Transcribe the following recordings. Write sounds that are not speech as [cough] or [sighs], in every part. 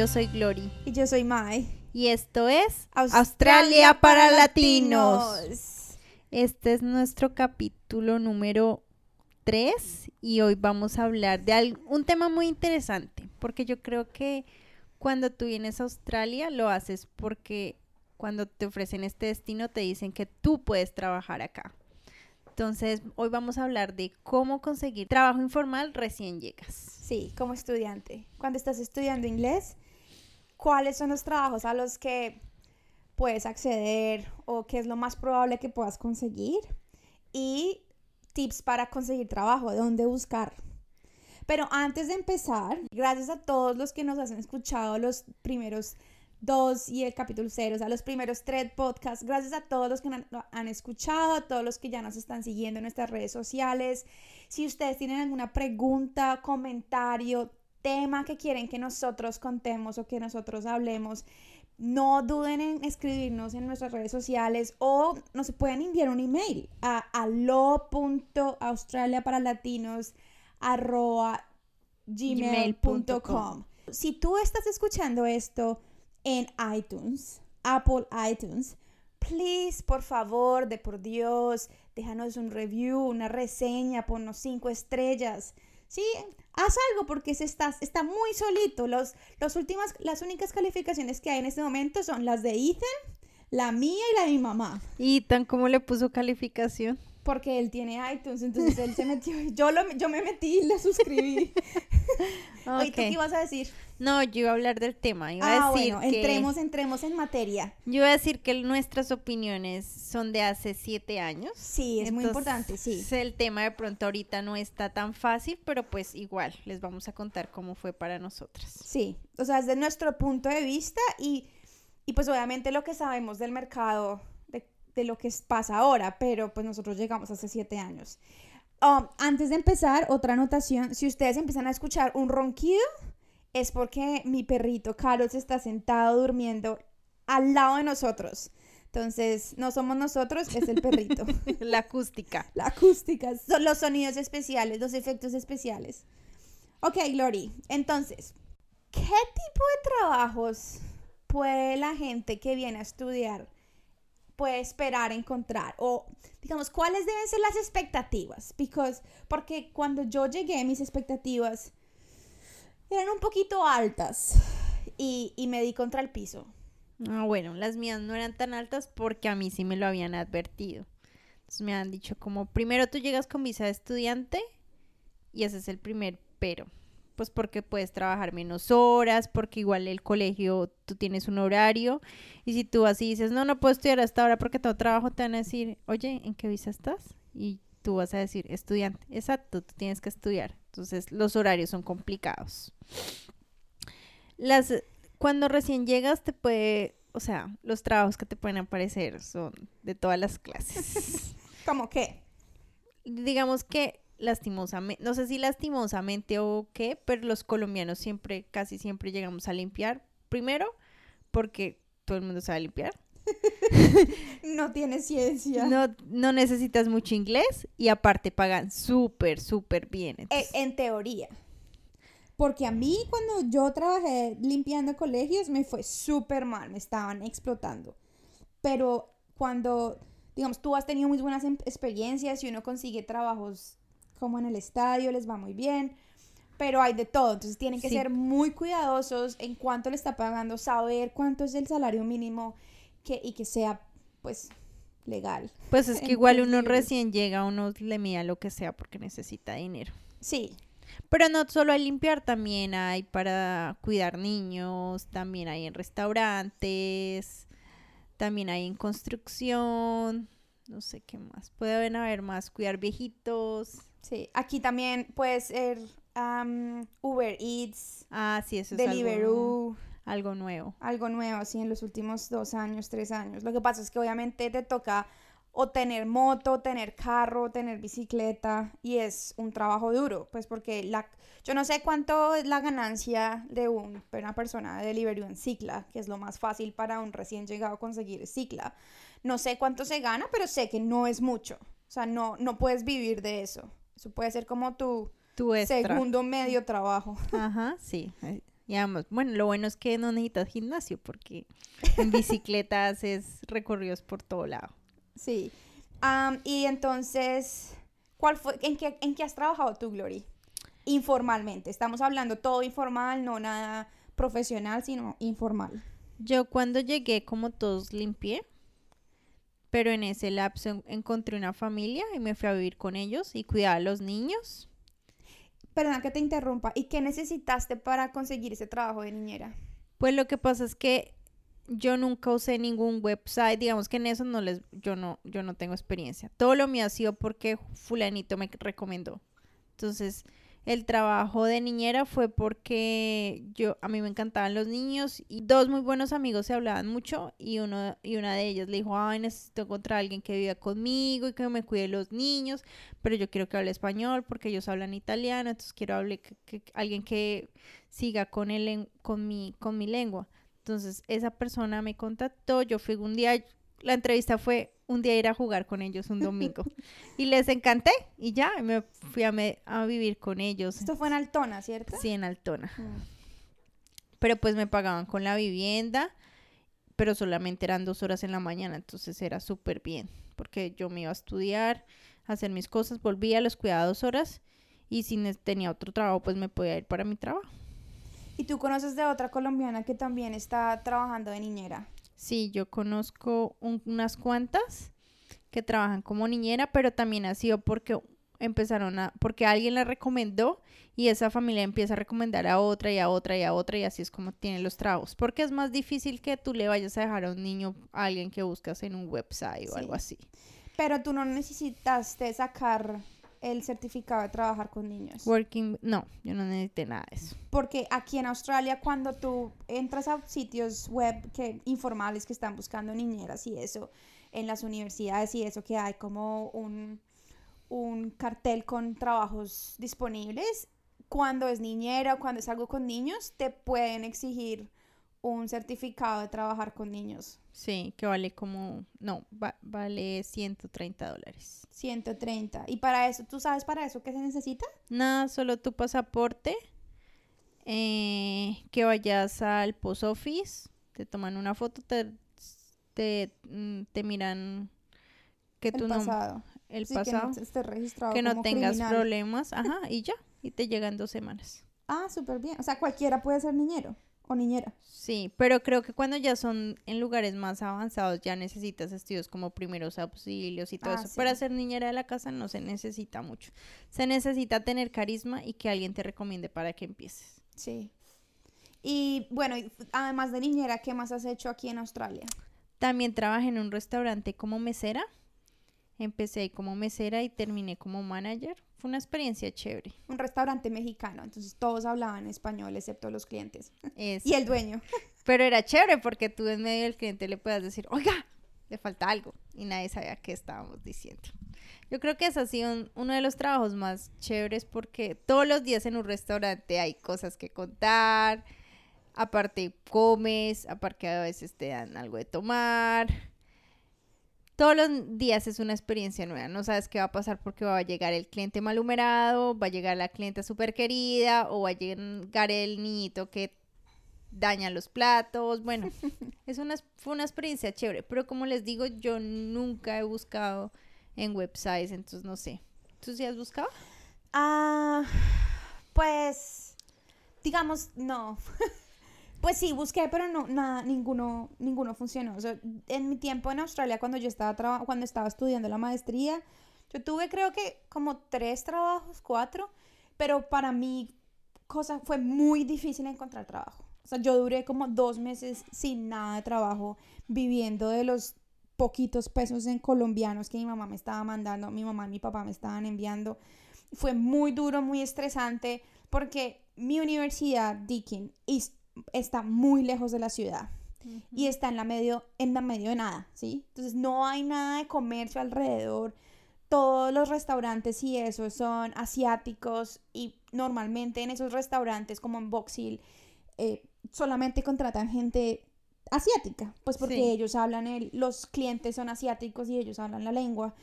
Yo soy Glory. Y yo soy Mai. Y esto es Australia, para, Latinos. Este es nuestro capítulo número 3 y hoy vamos a hablar de un tema muy interesante, porque yo creo que cuando tú vienes a Australia lo haces porque cuando te ofrecen este destino te dicen que tú puedes trabajar acá. Entonces, hoy vamos a hablar de cómo conseguir trabajo informal recién llegas. Sí, como estudiante. Cuando estás estudiando inglés, ¿cuáles son los trabajos a los que puedes acceder o qué es lo más probable que puedas conseguir? Y tips para conseguir trabajo, dónde buscar. Pero antes de empezar, gracias a todos los que nos han escuchado los primeros 2 y el capítulo 0, o sea, los primeros tres podcasts. Gracias a todos los que han, han, escuchado, a todos los que ya nos están siguiendo en nuestras redes sociales. Si ustedes tienen alguna pregunta, comentario, tema que quieren que nosotros contemos o que nosotros hablemos, no duden en escribirnos en nuestras redes sociales o nos pueden enviar un email a alo.australiaparalatinos.gmail.com Si tú estás escuchando esto en iTunes, Apple iTunes, please, por favor, de por Dios, déjanos un review, una reseña, ponnos cinco estrellas. Sí, haz algo porque se está, está muy solito. Los, los últimas, las únicas calificaciones que hay en este momento son las de Ethan, la mía y la de mi mamá. ¿Ethan cómo le puso calificación? Porque él tiene iTunes, entonces él se metió. [laughs] Yo, lo, yo me metí y le suscribí. [laughs] ¿Y ¿tú qué ibas a decir? No, yo iba a hablar del tema. Iba a ah, decir bueno, entremos, entremos en materia. Yo iba a decir que nuestras opiniones son de hace siete años. Sí, es muy importante, sí. El tema de pronto ahorita no está tan fácil, pero pues igual les vamos a contar cómo fue para nosotras. Sí, o sea, desde nuestro punto de vista y, y pues obviamente lo que sabemos del mercado, de, de, lo que pasa ahora, pero pues nosotros llegamos hace siete años. Um, antes de empezar, otra anotación, si ustedes empiezan a escuchar un ronquido, es porque mi perrito Carlos está sentado durmiendo al lado de nosotros. Entonces, no somos nosotros, es el perrito. [laughs] La acústica. La acústica. Son los sonidos especiales, los efectos especiales. Ok, Glory. Entonces, ¿qué tipo de trabajos puede la gente que viene a estudiar puede esperar encontrar? O, digamos, ¿cuáles deben ser las expectativas? Because, porque cuando yo llegué, mis expectativas eran un poquito altas y, me di contra el piso. Ah, bueno, las mías no eran tan altas porque a mí sí me lo habían advertido. Entonces me han dicho como, primero tú llegas con visa de estudiante y ese es el primer pero. Pues porque puedes trabajar menos horas, porque igual el colegio tú tienes un horario y si tú así dices, no, no puedo estudiar hasta ahora porque tengo trabajo, te van a decir, oye, ¿en qué visa estás? Y tú vas a decir, estudiante. Exacto, tú tienes que estudiar. Entonces los horarios son complicados. Las, cuando recién llegas te puede, o sea, los trabajos que te pueden aparecer son de todas las clases. [laughs] ¿Cómo qué? Digamos que lastimosamente, no sé si lastimosamente o qué, pero los colombianos siempre, casi siempre llegamos a limpiar. Primero, porque todo el mundo sabe limpiar. [laughs] no tiene ciencia. No, no necesitas mucho inglés y aparte pagan súper, súper bien. E, en teoría. Porque a mí cuando yo trabajé limpiando colegios me fue súper mal, me estaban explotando. Pero cuando, digamos, tú has tenido muy buenas em, experiencias y uno consigue trabajos como en el estadio, les va muy bien. Pero hay de todo, entonces tienen que ser muy cuidadosos en cuánto le está pagando, saber cuánto es el salario mínimo que, y que sea, pues, legal. Pues es que igual uno recién llega, uno le mía lo que sea porque necesita dinero. Sí. Pero no solo hay limpiar, también hay para cuidar niños, también hay en restaurantes, también hay en construcción, no sé qué más. Puede haber, más, cuidar viejitos. Sí, aquí también puede ser Uber Eats. Ah, sí, eso es Deliveroo. Algo nuevo. Algo nuevo, sí, en los últimos dos años, tres años. Lo que pasa es que obviamente te toca o tener moto, tener carro, tener bicicleta y es un trabajo duro, pues porque la, yo no sé cuánto es la ganancia de un, una persona de delivery en Cicla, que es lo más fácil para un recién llegado conseguir Cicla. No sé cuánto se gana, pero sé que no es mucho. O sea, no, no puedes vivir de eso. Eso puede ser como tu, tu segundo medio trabajo. Ajá, sí. [laughs] Y además, bueno, lo bueno es que no necesitas gimnasio porque en [laughs] bicicleta haces recorridos por todo lado. Sí. Am, y entonces, ¿cuál fue, en, qué, ¿en qué has trabajado tú, Glory? Informalmente. Estamos hablando todo informal, no nada profesional, sino informal. Yo cuando llegué, como todos, limpié. Pero en ese lapso en- encontré una familia y me fui a vivir con ellos y cuidaba a los niños. Perdona que te interrumpa. ¿Y qué necesitaste para conseguir ese trabajo de niñera? Pues lo que pasa es que yo nunca usé ningún website, digamos que en eso no les, yo no, yo no tengo experiencia. Todo lo mío ha sido porque fulanito me recomendó. Entonces, el trabajo de niñera fue porque yo, a mí me encantaban los niños y dos muy buenos amigos se hablaban mucho y uno, y una de ellas le dijo, ay, necesito encontrar a alguien que viva conmigo y que me cuide los niños, pero yo quiero que hable español porque ellos hablan italiano, entonces quiero hable que, que- alguien que siga con el, con mi, con mi lengua. Entonces esa persona me contactó, yo fui un día, la entrevista fue un día ir a jugar con ellos un domingo [laughs] y les encanté y ya me fui a, me- a vivir con ellos. Esto fue en Altona, ¿cierto? Sí, en Altona. Mm. Pero pues me pagaban con la vivienda, pero solamente eran dos horas en la mañana, entonces era súper bien, porque yo me iba a estudiar, a hacer mis cosas, volvía, los cuidaba dos horas y si tenía otro trabajo, pues me podía ir para mi trabajo. ¿Y tú conoces de otra colombiana que también está trabajando de niñera? Sí, yo conozco un- unas cuantas que trabajan como niñera, pero también ha sido porque empezaron a, porque alguien la recomendó y esa familia empieza a recomendar a otra y a otra y a otra y así es como tienen los trabajos. Porque es más difícil que tú le vayas a dejar a un niño a alguien que buscas en un website o Sí. algo así. Pero tú no necesitaste sacar el certificado de trabajar con niños. Working, no, yo no necesité nada de eso. Porque aquí en Australia, cuando tú entras a sitios web que, informales que están buscando niñeras y eso, en las universidades y eso, que hay como un, un cartel con trabajos disponibles, cuando es niñera o cuando es algo con niños, te pueden exigir un certificado de trabajar con niños. Sí, que vale como, no, va- vale 130 dólares. 130. Y para eso, ¿tú sabes para eso qué se necesita? Nada, solo tu pasaporte, eh, que vayas al post office, te toman una foto, te, te, mm, te miran que El tu nom- pasado. el Sí, que pasado, no esté registrado que no tengas criminal. problemas, [laughs] ajá, y ya, y te llegan dos semanas. Ah, súper bien. O sea, cualquiera puede ser niñero o niñera. Sí, pero creo que cuando ya son en lugares más avanzados ya necesitas estudios como primeros auxilios y todo Ah, eso. sí. Para ser niñera de la casa no se necesita mucho. Se necesita tener carisma y que alguien te recomiende para que empieces. Sí. Y bueno, además de niñera, ¿qué más has hecho aquí en Australia? También trabajé en un restaurante como mesera. Empecé ahí como mesera y terminé como manager. Fue una experiencia chévere. Un restaurante mexicano, entonces todos hablaban español excepto los clientes. Es- [laughs] Y el dueño. [laughs] Pero era chévere porque tú en medio del cliente le puedas decir, oiga, le falta algo. Y nadie sabía qué estábamos diciendo. Yo creo que ha sido un- uno de los trabajos más chéveres porque todos los días en un restaurante hay cosas que contar. Aparte comes, aparte a veces te dan algo de tomar. Todos los días es una experiencia nueva. No sabes qué va a pasar porque va a llegar el cliente malhumorado, va a llegar la clienta súper querida o va a llegar el niñito que daña los platos. Bueno, [laughs] es una, fue una experiencia chévere. Pero como les digo, yo nunca he buscado en websites, entonces no sé. ¿Tú sí has buscado? Ah, pues, digamos, no. [laughs] Pues sí, busqué, pero no, nada, ninguno, ninguno funcionó. O sea, en mi tiempo en Australia, cuando yo estaba cuando estaba estudiando la maestría, yo tuve creo que como tres trabajos, cuatro, pero para mí cosa fue muy difícil encontrar trabajo. O sea, yo duré como dos meses sin nada de trabajo, viviendo de los poquitos pesos en colombianos que mi mamá me estaba mandando, mi mamá y mi papá me estaban enviando. Fue muy duro, muy estresante, porque mi universidad, Deakin, está muy lejos de la ciudad y está en la medio en la medio de nada, ¿sí? Entonces no hay nada de comercio alrededor. Todos los restaurantes y eso son asiáticos y normalmente en esos restaurantes como en Box Hill eh, solamente contratan gente asiática, pues porque Sí. ellos hablan el, los clientes son asiáticos y ellos hablan la lengua.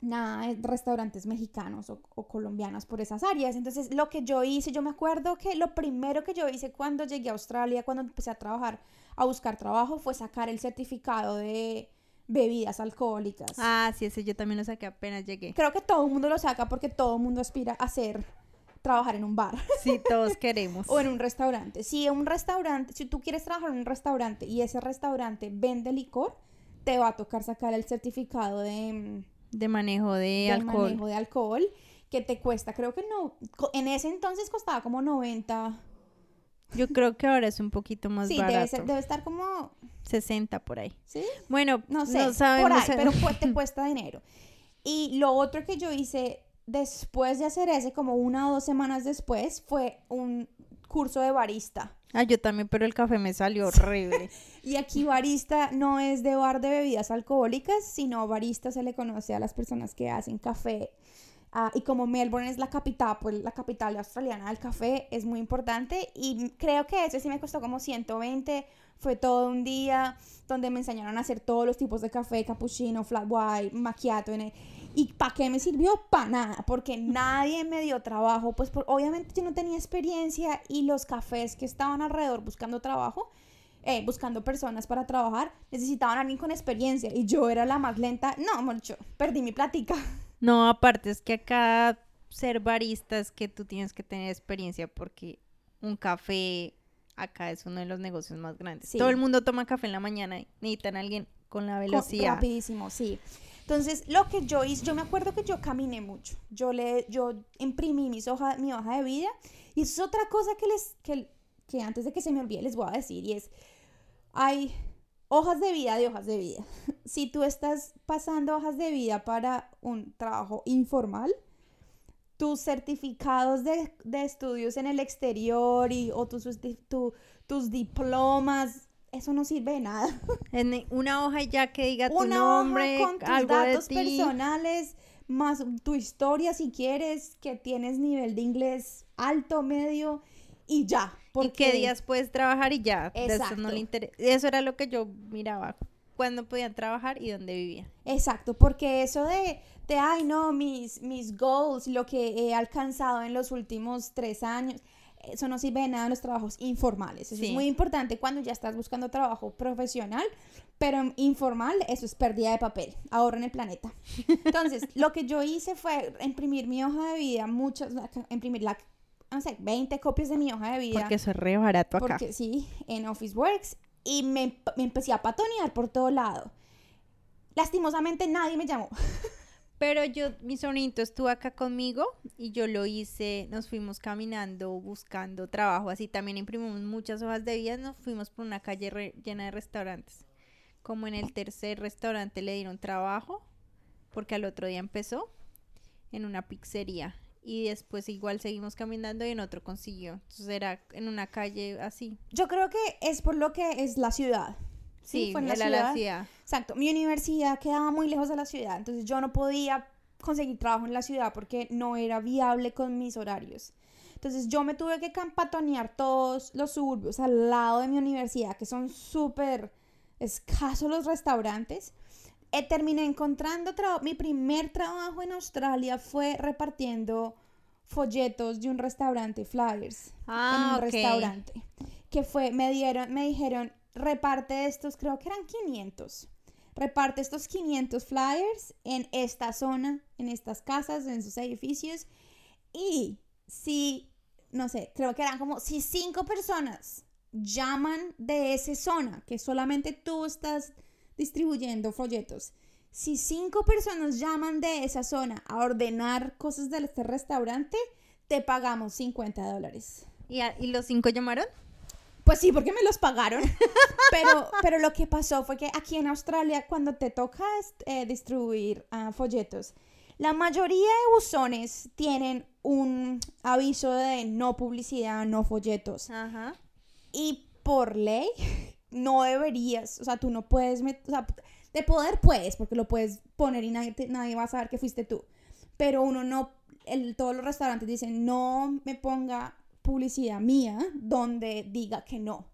Nada de restaurantes mexicanos o, o colombianos por esas áreas. Entonces, lo que yo hice, yo me acuerdo que lo primero que yo hice cuando llegué a Australia, cuando empecé a trabajar, a buscar trabajo, fue sacar el certificado de bebidas alcohólicas. Ah, sí, ese yo también lo saqué apenas llegué. Creo que todo el mundo lo saca porque todo el mundo aspira a hacer trabajar en un bar Sí, todos [laughs] queremos. o en un restaurante. Si un restaurante, si tú quieres trabajar en un restaurante y ese restaurante vende licor, te va a tocar sacar el certificado de, mm, De manejo de, de alcohol. manejo de alcohol que te cuesta, creo que no, en ese entonces costaba como 90. Yo creo que ahora es un poquito más Sí, barato. debe, ser- debe estar como, 60 por ahí. ¿sí? Bueno, No sé, por sabemos. ahí, pero te [laughs] cuesta dinero. Y lo otro que yo hice después de hacer ese, como una o dos semanas después, fue un curso de barista. Ah, yo también, pero el café me salió horrible. [laughs] Y aquí barista no es de bar de bebidas alcohólicas, sino barista se le conoce a las personas que hacen café. Ah, y como Melbourne es la capital, pues la capital australiana del café, es muy importante. Y creo que ese sí me costó como 120. Fue todo un día donde me enseñaron a hacer todos los tipos de café, cappuccino, flat white, macchiato. en el- ¿Y para qué me sirvió? Para nada, porque nadie me dio trabajo. Pues por- obviamente yo no tenía experiencia y los cafés que estaban alrededor buscando trabajo, eh, buscando personas para trabajar, necesitaban a alguien con experiencia y yo era la más lenta. No, mucho, perdí mi plática. [laughs] No, aparte es que acá ser barista es que tú tienes que tener experiencia porque un café acá es uno de los negocios más grandes. Sí. Todo el mundo toma café en la mañana y necesitan a alguien con la velocidad. Rapidísimo, sí. Entonces, lo que yo hice, yo me acuerdo que yo caminé mucho. Yo le, yo imprimí mis hoja, mi hoja de vida. Y eso es otra cosa que les, que, que antes de que se me olvide les voy a decir. Y es, hay hojas de vida de hojas de vida. [laughs] Si tú estás pasando hojas de vida para un trabajo informal, tus certificados de, de estudios en el exterior y, o tus, tu- tus diplomas, eso no sirve de nada. [laughs] En una hoja ya que diga tu una nombre, hoja con tus algo datos de ti. personales, más tu historia si quieres, que tienes nivel de inglés alto, medio y ya. y Porque qué días puedes trabajar y ya. Eso no le interesa. Eso era lo que yo miraba. Cuándo podían trabajar y dónde vivían. Exacto, porque eso de, de ay no, mis, mis goals, lo que he alcanzado en los últimos tres años, eso no sirve de nada en los trabajos informales. Eso es muy importante cuando ya estás buscando trabajo profesional, pero informal, eso es pérdida de papel. Ahorren el planeta. [laughs] Entonces, lo que yo hice fue imprimir mi hoja de vida, muchas, imprimir la, no sé, 20 copias de mi hoja de vida. Porque eso es re barato acá. Porque sí, en Office Works. Y me, me empecé a patonear por todo lado. Lastimosamente nadie me llamó. [laughs] Pero yo, mi sobrinito estuvo acá conmigo y yo lo hice, nos fuimos caminando buscando trabajo, así también imprimimos muchas hojas de vida, nos fuimos por una calle re- llena de restaurantes. Como en el tercer restaurante le dieron trabajo, porque al otro día empezó en una pizzería y después igual seguimos caminando y en otro consiguió. Entonces era en una calle así. Yo creo que es por lo que es la ciudad. Sí, fue en la ciudad. Exacto, mi universidad quedaba muy lejos de la ciudad, entonces yo no podía conseguir trabajo en la ciudad porque no era viable con mis horarios. Entonces yo me tuve que campatonear todos los suburbios al lado de mi universidad, que son súper escasos los restaurantes. Eh, terminé encontrando trabajo. Mi primer trabajo en Australia fue repartiendo folletos de un restaurante, flyers, Ah, en un ok. restaurante. Que fue, me dieron, me dijeron, reparte estos, creo que eran 500. Reparte estos 500 flyers en esta zona, en estas casas, en sus edificios. Y si, no sé, creo que eran como, si cinco personas llaman de esa zona, que solamente tú estás distribuyendo folletos, si cinco personas llaman de esa zona a ordenar cosas de este restaurante, te pagamos 50 dólares. ¿Y, a- y los cinco llamaron? Pues sí, porque me los pagaron. [laughs] pero, pero lo que pasó fue que aquí en Australia, cuando te toca eh, distribuir ah, folletos, la mayoría de buzones tienen un aviso de no publicidad, no folletos. Ajá. Y por ley, no deberías, o sea, tú no puedes, o sea, de poder puedes, porque lo puedes poner y nadie, te- nadie va a saber que fuiste tú. Pero uno no, el- todos los restaurantes dicen, no me ponga publicidad mía donde diga que no.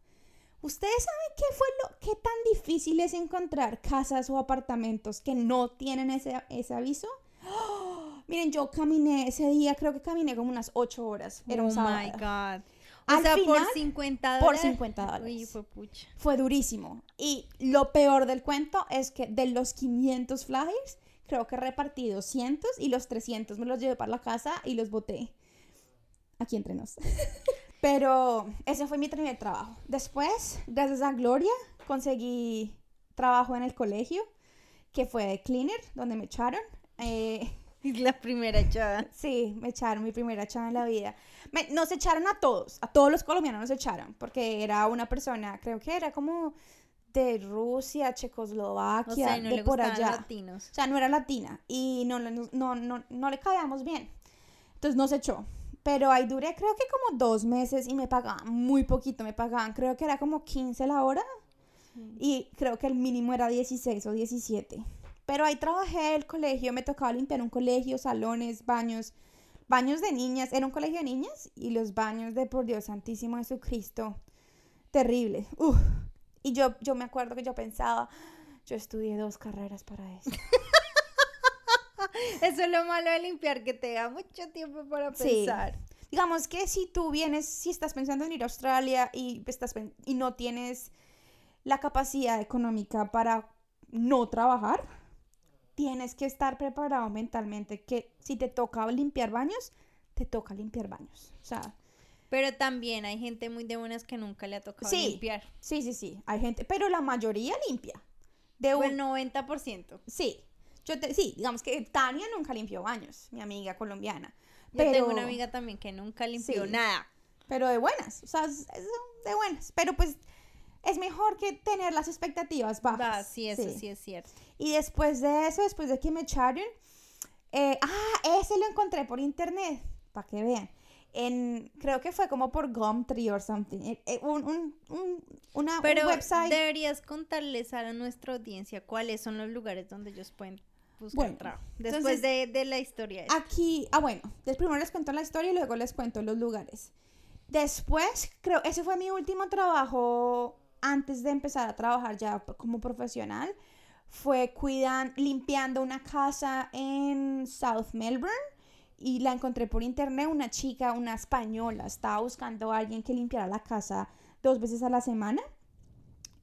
¿Ustedes saben qué fue lo, qué tan difícil es encontrar casas o apartamentos que no tienen ese, ese aviso? Miren, yo caminé ese día, creo que caminé como unas 8 horas. Era un oh my sábado. O Al sea, por final, 50 por dólares. 50 Uy, dólares. fue pucha. Fue durísimo. Y lo peor del cuento es que de los 500 flyers, creo que repartí 200 y los 300 me los llevé para la casa y los boté. Aquí entre nos. [laughs] Pero ese fue mi primer trabajo. Después, gracias a Gloria, conseguí trabajo en el colegio, que fue de cleaner, donde me echaron. Eh, [laughs] la primera echada. Sí, me echaron mi primera echada en la vida. Me- nos echaron a todos, a todos los colombianos nos echaron, porque era una persona, creo que era como de Rusia, O Checoslovaquia, sea, y no de le por allá. latinos. O sea, no era latina y no, no, no, no le caíamos bien. Entonces nos echó. Pero ahí duré creo que como dos meses y me pagaban muy poquito, me pagaban creo que era como 15 la hora y creo que el mínimo era 16 o 17. Pero ahí trabajé el colegio, me tocaba limpiar un colegio, salones, baños, baños de niñas, era un colegio de niñas y los baños de por Dios Santísimo Jesucristo, terrible. Uf. Y yo, yo me acuerdo que yo pensaba, yo estudié dos carreras para eso. [laughs] Eso es lo malo de limpiar, que te da mucho tiempo para Sí. pensar. Digamos que si tú vienes, si estás pensando en ir a Australia y, estás, y no tienes la capacidad económica para no trabajar, tienes que estar preparado mentalmente que si te toca limpiar baños, te toca limpiar baños. O sea, Pero también hay gente muy de buenas que nunca le ha tocado Sí. limpiar. sí, sí, sí, hay gente, pero la mayoría limpia. De un, El 90%. Sí, yo te, sí, digamos que Tania nunca limpió baños, mi amiga colombiana. Yo Pero, tengo una amiga también que nunca limpió Sí. nada. pero de buenas, o sea, es- de buenas. Pero pues es mejor que tener las expectativas bajas. Va, sí, eso sí. es cierto. Y después de eso, después de que me echaron, eh, ah, ese lo encontré por internet, para que vean. En, creo que fue como por Gumtree or something. eh, eh, un, un, un- una, un Pero website. deberías contarles a nuestra audiencia cuáles son los lugares donde ellos pueden buscar Bueno, trabajo. Después entonces- de, de la historia. esta. Aquí, ah, bueno, primero les cuento la historia y luego les cuento los lugares. Después, creo, ese fue mi último trabajo antes de empezar a trabajar ya como profesional. Fue cuidan, limpiando una casa en South Melbourne y la encontré por internet. Una chica, una española, estaba buscando a alguien que limpiara la casa dos veces a la semana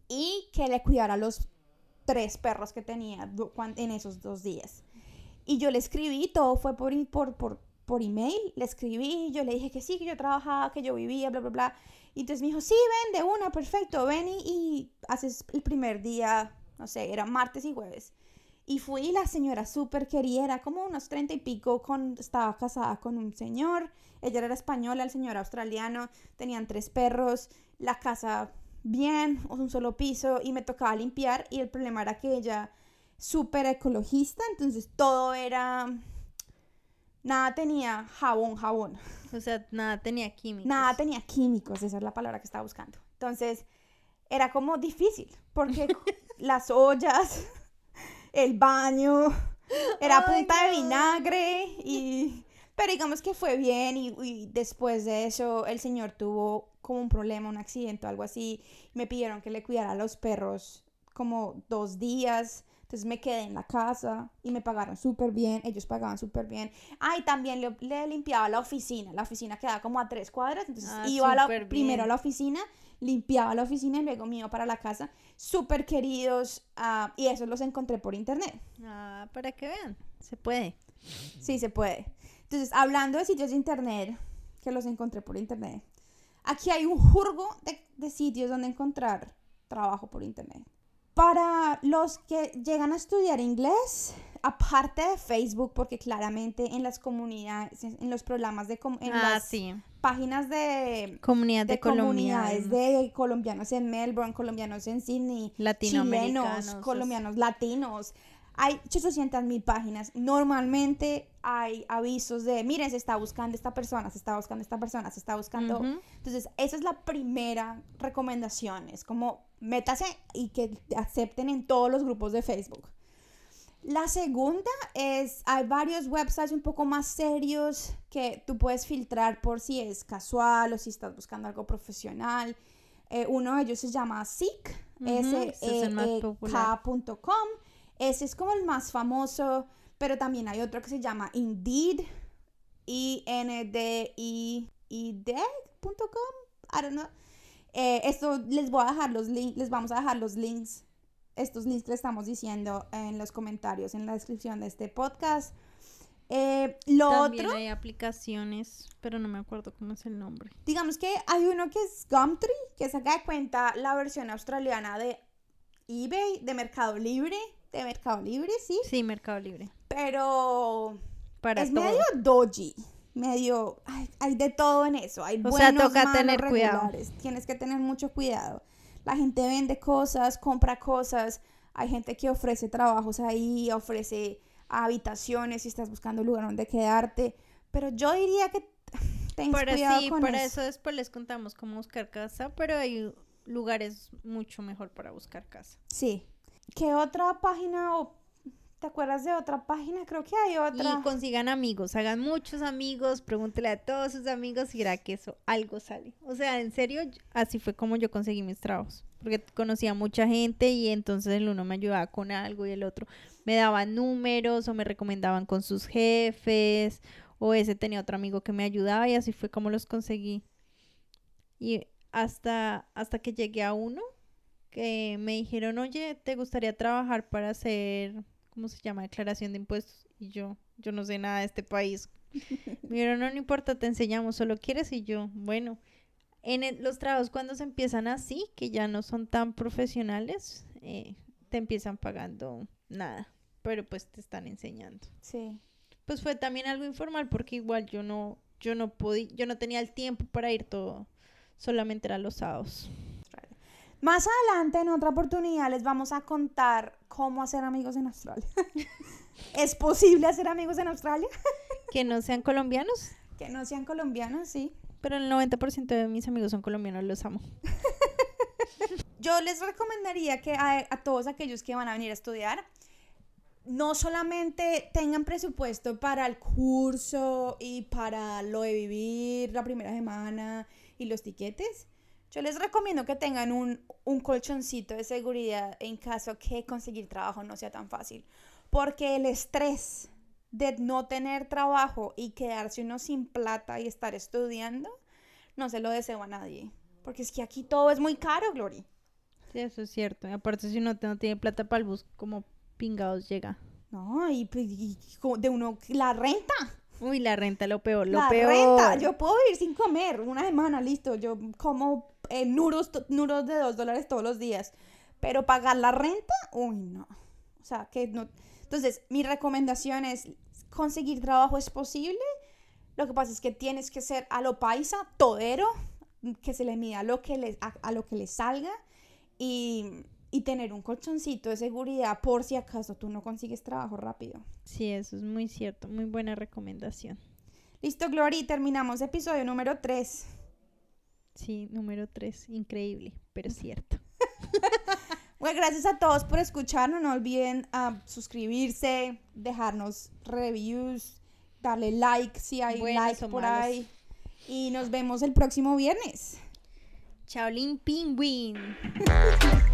y que le cuidara los tres perros que tenía en esos dos días. Y yo le escribí, todo fue por, por, por, por email, le escribí, yo le dije que sí, que yo trabajaba, que yo vivía, bla, bla, bla. Y entonces me dijo, sí, ven de una, perfecto, ven y, y haces el primer día, no sé, era martes y jueves. Y fui, la señora súper querida, era como unos treinta y pico, con, estaba casada con un señor, ella era española, el señor australiano, tenían tres perros, la casa bien, un solo piso, y me tocaba limpiar, y el problema era que ella súper ecologista, entonces todo era, nada tenía jabón, jabón. O sea, nada tenía químicos. Nada tenía químicos, esa es la palabra que estaba buscando. Entonces, era como difícil, porque [laughs] las ollas, [laughs] el baño, era Ay, punta de vinagre y... Pero digamos que fue bien y, y después de eso el señor tuvo como un problema, un accidente o algo así. Me pidieron que le cuidara a los perros como dos días. Entonces me quedé en la casa y me pagaron súper bien, ellos pagaban súper bien. Ah, y también le, le limpiaba la oficina. La oficina quedaba como a tres cuadras, entonces Ah, iba a la- primero a la oficina, limpiaba la oficina y luego me iba para la casa. Súper queridos ah, y esos los encontré por internet. Ah, para que vean. Se puede. Sí, se puede. Entonces, hablando de sitios de internet, que los encontré por internet, aquí hay un jurgo de, de sitios donde encontrar trabajo por internet. Para los que llegan a estudiar inglés, aparte de Facebook, porque claramente en las comunidades, en los programas de en ah, las sí. Páginas de, Comunidad de, de comunidades colombianos. de colombianos en Melbourne, colombianos en Sydney, chilenos, colombianos, latinos. Hay 800 mil páginas. Normalmente hay avisos de, miren, se está buscando esta persona, se está buscando esta persona, se está buscando... Entonces, esa es la primera recomendación. Es como, métase y que te acepten en todos los grupos de Facebook. La segunda es, hay varios websites un poco más serios que tú puedes filtrar por si es casual o si estás buscando algo profesional. Eh, uno de ellos se llama Seek, Ujú, ese es el más S-E-E-K.com. Ese es como el más famoso, pero también hay otro que se llama Indeed, I-N-D-I-D.com, I don't know. Eh, esto les voy a dejar los links, les vamos a dejar los links, estos links que estamos diciendo en los comentarios, en la descripción de este podcast. Eh, lo También otro, hay aplicaciones, pero no me acuerdo cómo es el nombre. digamos que hay uno que es Gumtree, que saca de cuenta la versión australiana de eBay, de Mercado Libre, de Mercado Libre, sí, Sí, Mercado Libre. pero Para es todo. medio dodgy, medio, ay, hay de todo en eso, hay O sea, buenos, toca malos, tener cuidado. regulares, tienes que tener mucho cuidado. La gente vende cosas, compra cosas, hay gente que ofrece trabajos ahí, ofrece habitaciones si estás buscando un lugar donde quedarte, pero yo diría que [sighs] tengas Para cuidado sí, con para eso. eso después les contamos cómo buscar casa, pero hay lugares mucho mejor para buscar casa. Sí. ¿Qué otra página o te acuerdas de otra página? Creo que hay otra. Y consigan amigos, hagan muchos amigos, pregúntele a todos sus amigos y verá que eso algo sale. O sea, en serio, así fue como yo conseguí mis trabajos, porque conocía mucha gente y entonces el uno me ayudaba con algo y el otro me daban números o me recomendaban con sus jefes o ese tenía otro amigo que me ayudaba y así fue como los conseguí. Y hasta, hasta que llegué a uno que me dijeron, oye, ¿te gustaría trabajar para hacer, ¿cómo se llama? Declaración de impuestos. Y yo, yo no sé nada de este país. [laughs] Me dijeron, no, no importa, te enseñamos, solo quieres. Y yo, bueno, en el- los trabajos cuando se empiezan así, que ya no son tan profesionales, eh, te empiezan pagando nada, pero pues te están enseñando. Sí. Pues fue también algo informal porque igual yo no, yo no podía, yo no tenía el tiempo para ir todo, solamente era los sábados. Más adelante, en otra oportunidad, les vamos a contar cómo hacer amigos en Australia. [laughs] ¿Es posible hacer amigos en Australia? [laughs] Que no sean colombianos, Que no sean colombianos, sí. pero el 90% de mis amigos son colombianos, los amo. [laughs] Yo les recomendaría que a, a todos aquellos que van a venir a estudiar, no solamente tengan presupuesto para el curso y para lo de vivir la primera semana y los tiquetes. Yo les recomiendo que tengan un, un colchoncito de seguridad en caso que conseguir trabajo no sea tan fácil. Porque el estrés de no tener trabajo y quedarse uno sin plata y estar estudiando, no se lo deseo a nadie. Porque es que aquí todo es muy caro, Glory. Sí, eso es cierto. Y aparte, si uno no tiene plata para el bus, como pingados llega. No, y, pues, y de uno, la renta. Uy, la renta, lo peor, lo la peor. renta. Yo puedo vivir sin comer una semana, listo. Yo como eh, nuros, nuros de dos dólares todos los días. Pero pagar la renta, uy, no. O sea, que no. Entonces, mi recomendación es conseguir trabajo es posible. Lo que pasa es que tienes que ser a lo paisa, todero, que se le mida a lo que le, a, a lo que le salga y, y tener un colchoncito de seguridad por si acaso tú no consigues trabajo rápido. Sí, eso es muy cierto. Muy buena recomendación. Listo, Glory, terminamos episodio número 3. Sí, número 3. Increíble, pero cierto. [laughs] Bueno, gracias a todos por escucharnos. No olviden ah, suscribirse, dejarnos reviews, darle like si hay Buenos like por malos. ahí. Y nos vemos el próximo viernes. Shaolin Penguin. [laughs]